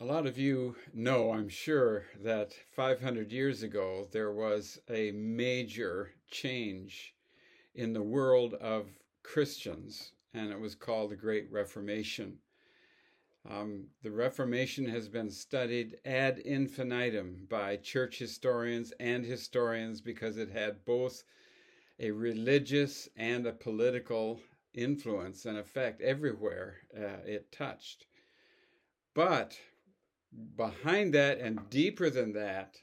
A lot of you know, I'm sure, that 500 years ago there was a major change in the world of Christians, and it was called the Great Reformation. Um, the Reformation has been studied ad infinitum by church historians and historians because it had both a religious and a political influence and effect everywhere uh, it touched. But behind that and deeper than that,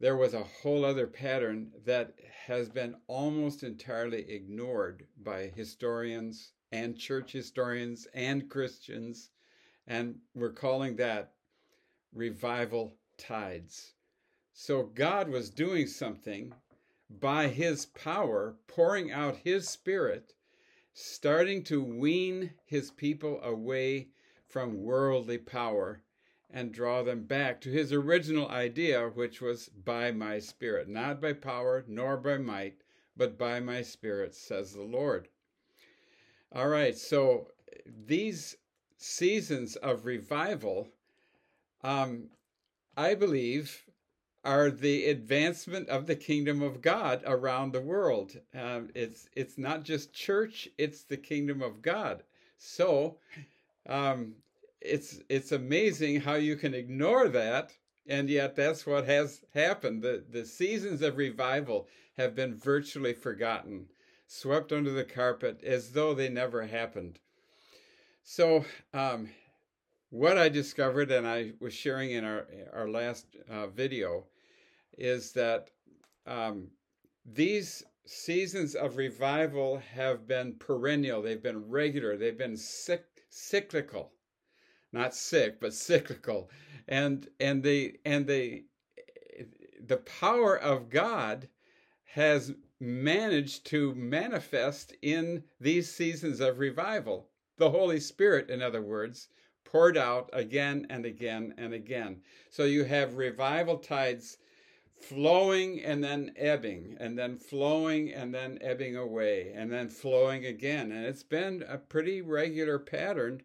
there was a whole other pattern that has been almost entirely ignored by historians and church historians and Christians. And we're calling that revival tides. So God was doing something by his power, pouring out his spirit, starting to wean his people away from worldly power and draw them back to his original idea, which was by my spirit, not by power nor by might, but by my spirit, says the Lord. All right, so these seasons of revival, um, I believe, are the advancement of the kingdom of God around the world. Um, it's it's not just church; it's the kingdom of God. So, um, it's it's amazing how you can ignore that and yet that's what has happened. The the seasons of revival have been virtually forgotten swept under the carpet as though they never happened. So um, what i discovered and i was sharing in our our last uh, video is that um, these seasons of revival have been perennial. They've been regular. They've been cyclical not sick, but cyclical. And and the and the the power of God has managed to manifest in these seasons of revival. The Holy Spirit, in other words, poured out again and again and again. So you have revival tides flowing and then ebbing, and then flowing and then ebbing away, and then flowing again. And it's been a pretty regular pattern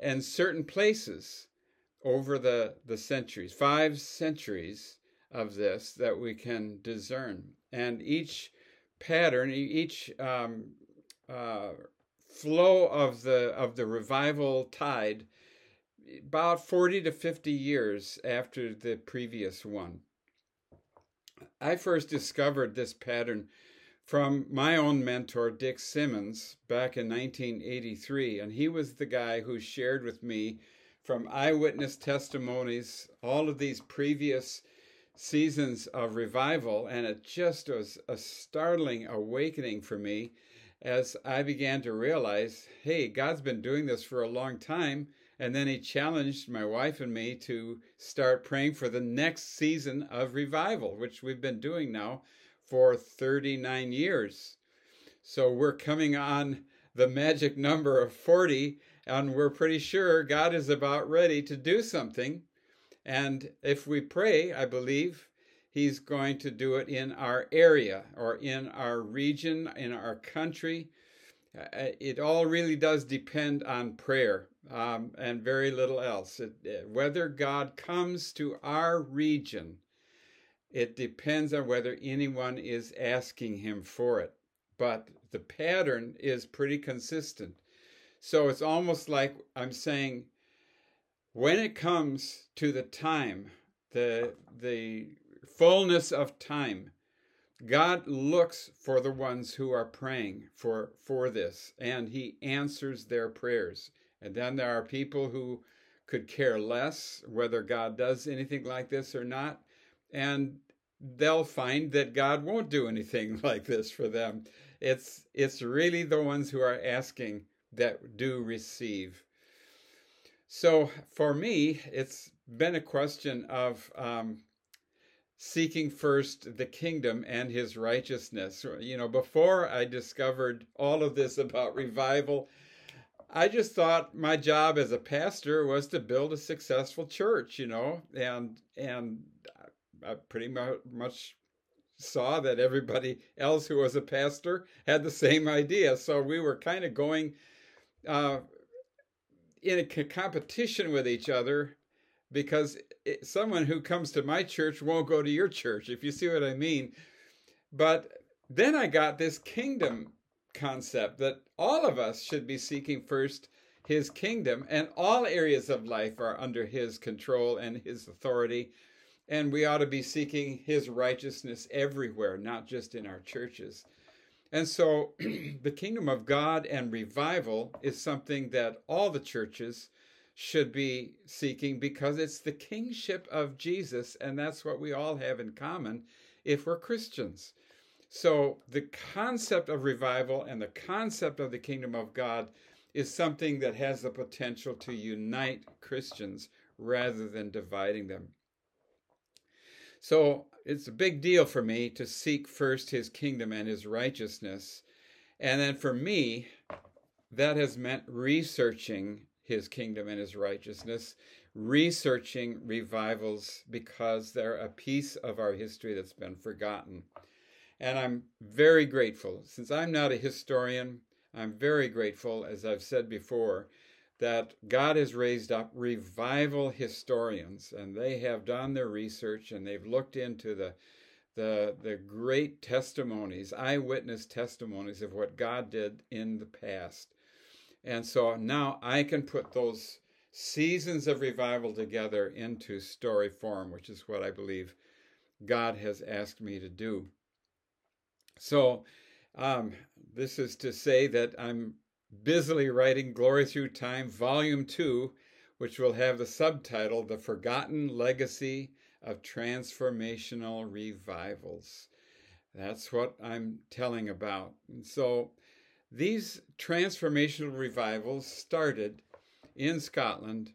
and certain places over the, the centuries, five centuries of this that we can discern. And each pattern, each um, uh, flow of the of the revival tide, about forty to fifty years after the previous one. I first discovered this pattern from my own mentor, Dick Simmons, back in 1983. And he was the guy who shared with me from eyewitness testimonies all of these previous seasons of revival. And it just was a startling awakening for me as I began to realize hey, God's been doing this for a long time. And then he challenged my wife and me to start praying for the next season of revival, which we've been doing now for 39 years. So we're coming on the magic number of 40, and we're pretty sure God is about ready to do something. And if we pray, I believe He's going to do it in our area or in our region, in our country. Uh, it all really does depend on prayer um, and very little else. It, uh, whether God comes to our region it depends on whether anyone is asking him for it. But the pattern is pretty consistent. So it's almost like I'm saying when it comes to the time, the the fullness of time, God looks for the ones who are praying for for this and he answers their prayers. And then there are people who could care less whether God does anything like this or not and they'll find that God won't do anything like this for them. It's it's really the ones who are asking that do receive. So for me, it's been a question of um, seeking first the kingdom and his righteousness. You know, before I discovered all of this about revival, I just thought my job as a pastor was to build a successful church, you know, and and I pretty much saw that everybody else who was a pastor had the same idea. So we were kind of going uh, in a competition with each other because someone who comes to my church won't go to your church, if you see what I mean. But then I got this kingdom concept that all of us should be seeking first his kingdom, and all areas of life are under his control and his authority. And we ought to be seeking his righteousness everywhere, not just in our churches. And so the kingdom of God and revival is something that all the churches should be seeking because it's the kingship of Jesus, and that's what we all have in common if we're Christians. So the concept of revival and the concept of the kingdom of God is something that has the potential to unite Christians rather than dividing them. So it's a big deal for me to seek first his kingdom and his righteousness. And then for me, that has meant researching his kingdom and his righteousness, researching revivals because they're a piece of our history that's been forgotten. And I'm very grateful. Since I'm not a historian, I'm very grateful, as I've said before, that God has raised up revival historians, and they have done their research and they've looked into the the the great testimonies, eyewitness testimonies of what God did in the past. And so now I can put those seasons of revival together into story form, which is what I believe God has asked me to do. So, um, this is to say that I'm busily writing Glory Through Time, Volume 2, which will have the subtitle The Forgotten Legacy of Transformational Revivals. That's what I'm telling about. And so, these transformational revivals started in Scotland,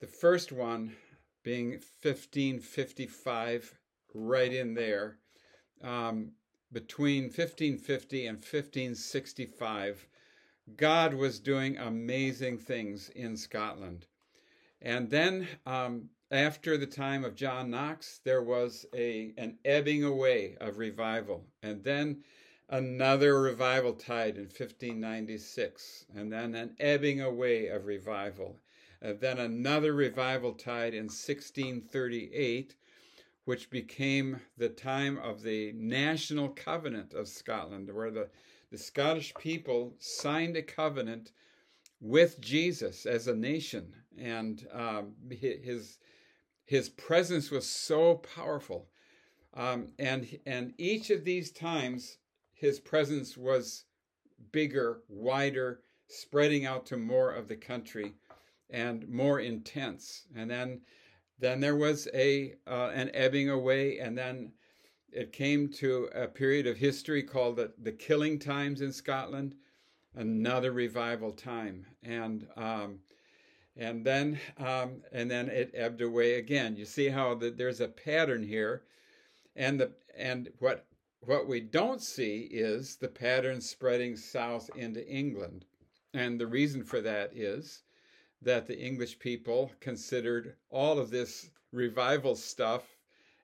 the first one being 1555, right in there. Um, between 1550 and 1565, God was doing amazing things in Scotland. And then, um, after the time of John Knox, there was a an ebbing away of revival, and then another revival tide in 1596, and then an ebbing away of revival, and then another revival tide in 1638, which became the time of the National Covenant of Scotland, where the, the Scottish people signed a covenant with Jesus as a nation. And um, his, his presence was so powerful. Um, and, and each of these times, his presence was bigger, wider, spreading out to more of the country and more intense. And then then there was a uh, an ebbing away, and then it came to a period of history called the, the killing times in Scotland, another revival time, and um, and then um, and then it ebbed away again. You see how the, there's a pattern here, and the and what what we don't see is the pattern spreading south into England, and the reason for that is that the English people considered all of this revival stuff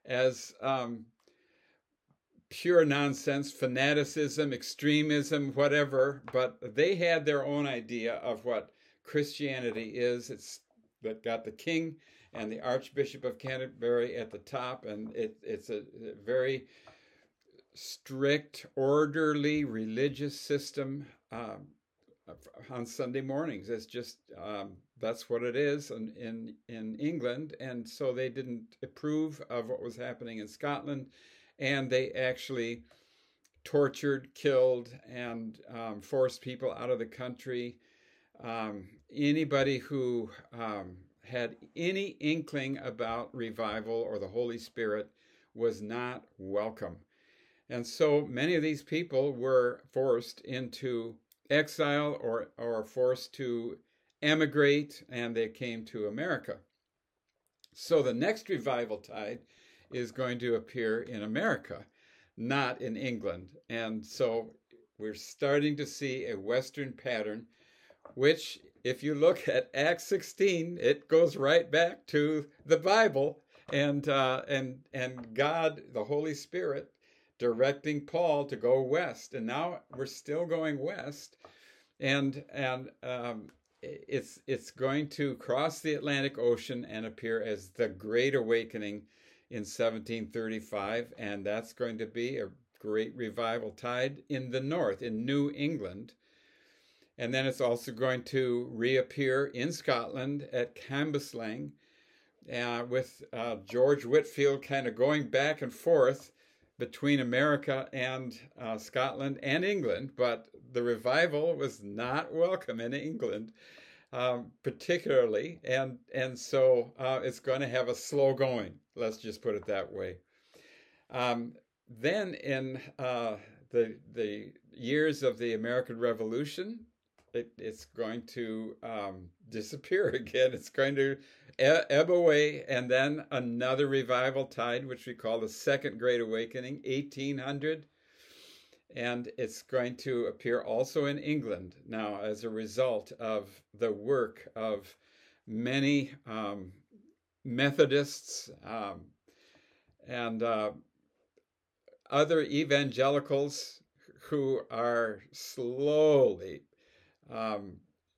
as um, pure nonsense, fanaticism, extremism, whatever. But they had their own idea of what Christianity is. It's that got the king and the Archbishop of Canterbury at the top, and it, it's a very strict, orderly religious system. Um, on Sunday mornings. It's just um, that's what it is in, in in England, and so they didn't approve of what was happening in Scotland, and they actually tortured, killed, and um, forced people out of the country. Um, anybody who um, had any inkling about revival or the Holy Spirit was not welcome. And so many of these people were forced into exile or, or forced to emigrate, and they came to America. So the next revival tide is going to appear in America, not in England. And so we're starting to see a Western pattern, which, if you look at Acts 16, it goes right back to the Bible and uh, and and God, the Holy Spirit, directing Paul to go west. And now we're still going west. And, and um, it's it's going to cross the Atlantic Ocean and appear as the Great Awakening in 1735, and that's going to be a great revival tide in the north, in New England. And then it's also going to reappear in Scotland at Cambuslang, uh, with uh, George Whitefield kind of going back and forth between America and uh, Scotland and England, but the revival was not welcome in England, um, particularly, and and so uh, it's going to have a slow going. Let's just put it that way. Um, then in uh, the the years of the American Revolution, it, it's going to um, disappear again. It's going to ebb away, and then another revival tide, which we call the Second Great Awakening, 1800. And it's going to appear also in England now as a result of the work of many um, Methodists um, and uh, other evangelicals who are slowly um,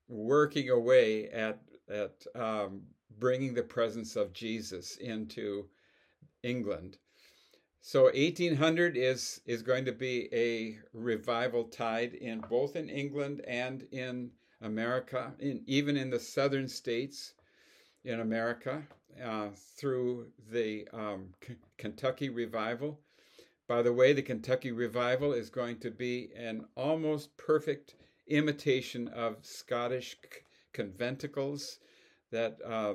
working away at at um, bringing the presence of Jesus into England. So 1800 is is going to be a revival tide in both in England and in America, in, even in the southern states in America uh, through the um, K- Kentucky revival. By the way, the Kentucky revival is going to be an almost perfect imitation of Scottish conventicles, that uh,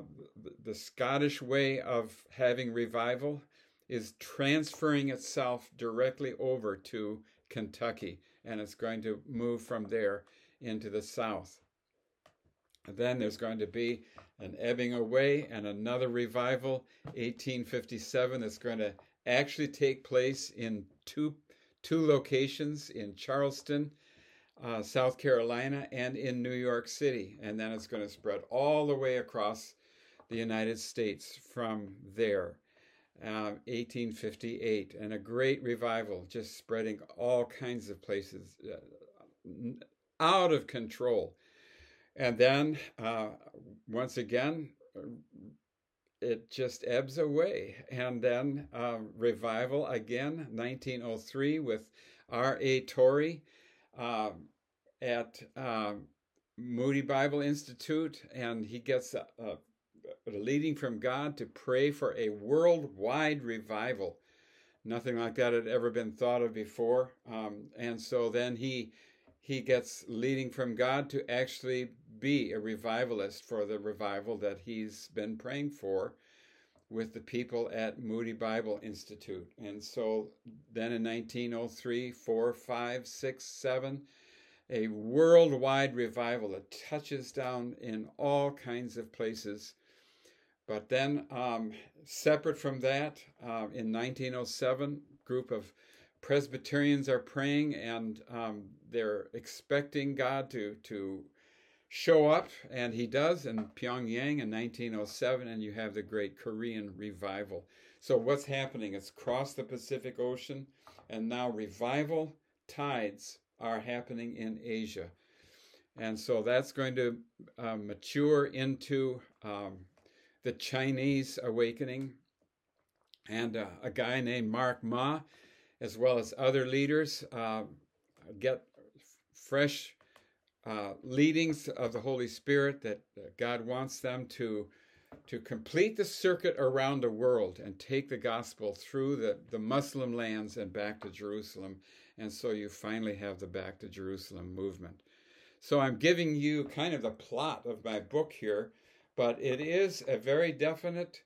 the Scottish way of having revival is transferring itself directly over to Kentucky, and it's going to move from there into the south. then there's going to be an ebbing away and another revival, 1857, that's going to actually take place in two, two locations in Charleston uh, South Carolina, and in New York City. And then it's going to spread all the way across the United States from there. Uh, 1858, and a great revival just spreading all kinds of places uh, out of control. And then, uh, once again, it just ebbs away. And then, uh, revival again, 1903, with R.A. Torrey um, at Moody Bible Institute, and he gets a, a, a, leading from God to pray for a worldwide revival. Nothing like that had ever been thought of before, um, and so then he he gets leading from God to actually be a revivalist for the revival that he's been praying for with the people at Moody Bible Institute. And so then in 1903, 4, 5, 6, 7, a worldwide revival that touches down in all kinds of places. But then, um, separate from that, uh, in 1907, group of Presbyterians are praying and um, they're expecting God to to show up, and he does in Pyongyang in 1907, and you have the great Korean revival. So, what's happening? It's crossed the Pacific Ocean, and now revival tides are happening in Asia. And so that's going to uh, mature into um, the Chinese awakening. And uh, a guy named Mark Ma, as well as other leaders, uh, get fresh uh, leadings of the Holy Spirit that God wants them to to complete the circuit around the world and take the gospel through the, the Muslim lands and back to Jerusalem. And so you finally have the Back to Jerusalem movement. So I'm giving you kind of the plot of my book here, but it is a very definite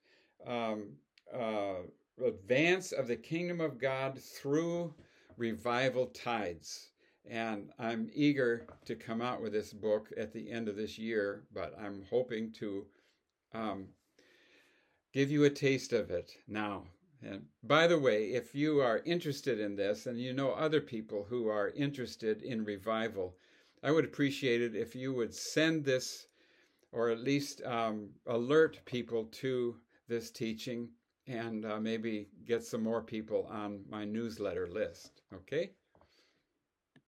um, uh, advance of the kingdom of God through revival tides. And I'm eager to come out with this book at the end of this year, but I'm hoping to um, give you a taste of it now. And by the way, if you are interested in this and you know other people who are interested in revival, I would appreciate it if you would send this or at least um, alert people to this teaching and uh, maybe get some more people on my newsletter list. Okay?